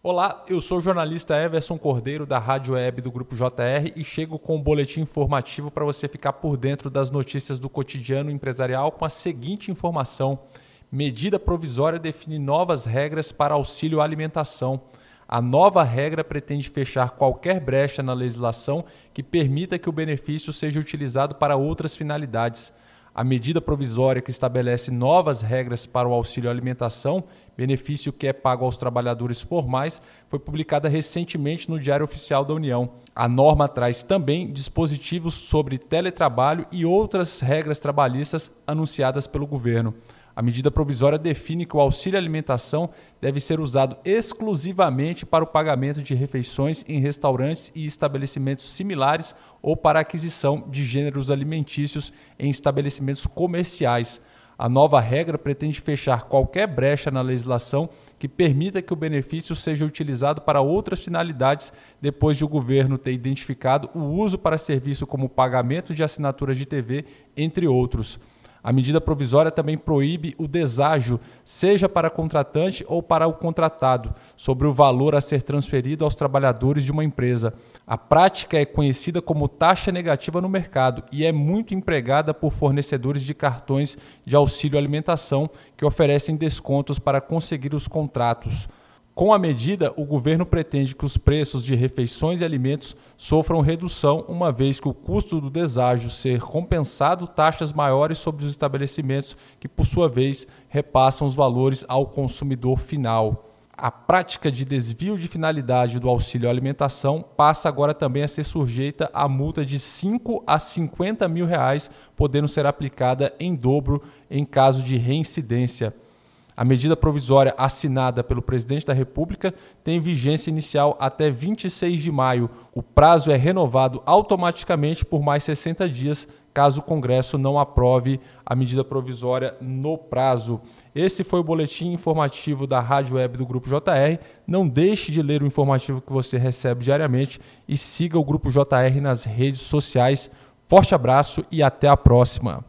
Olá, eu sou o jornalista Everson Cordeiro da Rádio Web do Grupo JR e chego com um boletim informativo para você ficar por dentro das notícias do cotidiano empresarial com a seguinte informação: medida provisória define novas regras para auxílio alimentação. A nova regra pretende fechar qualquer brecha na legislação que permita que o benefício seja utilizado para outras finalidades. A medida provisória que estabelece novas regras para o auxílio alimentação, benefício que é pago aos trabalhadores formais, foi publicada recentemente no Diário Oficial da União. A norma traz também dispositivos sobre teletrabalho e outras regras trabalhistas anunciadas pelo governo. A medida provisória define que o auxílio alimentação deve ser usado exclusivamente para o pagamento de refeições em restaurantes e estabelecimentos similares ou para aquisição de gêneros alimentícios em estabelecimentos comerciais. A nova regra pretende fechar qualquer brecha na legislação que permita que o benefício seja utilizado para outras finalidades depois de o governo ter identificado o uso para serviço como pagamento de assinaturas de TV, entre outros. A medida provisória também proíbe o deságio, seja para contratante ou para o contratado, sobre o valor a ser transferido aos trabalhadores de uma empresa. A prática é conhecida como taxa negativa no mercado e é muito empregada por fornecedores de cartões de auxílio alimentação que oferecem descontos para conseguir os contratos. Com a medida, o governo pretende que os preços de refeições e alimentos sofram redução, uma vez que o custo do deságio ser compensado taxas maiores sobre os estabelecimentos, que por sua vez repassam os valores ao consumidor final. A prática de desvio de finalidade do auxílio alimentação passa agora também a ser sujeita a multa de 5 a 50 mil reais, podendo ser aplicada em dobro em caso de reincidência. A medida provisória assinada pelo presidente da República tem vigência inicial até 26 de maio. O prazo é renovado automaticamente por mais 60 dias, caso o Congresso não aprove a medida provisória no prazo. Esse foi o boletim informativo da Rádio Web do Grupo JR. Não deixe de ler o informativo que você recebe diariamente e siga o Grupo JR nas redes sociais. Forte abraço e até a próxima.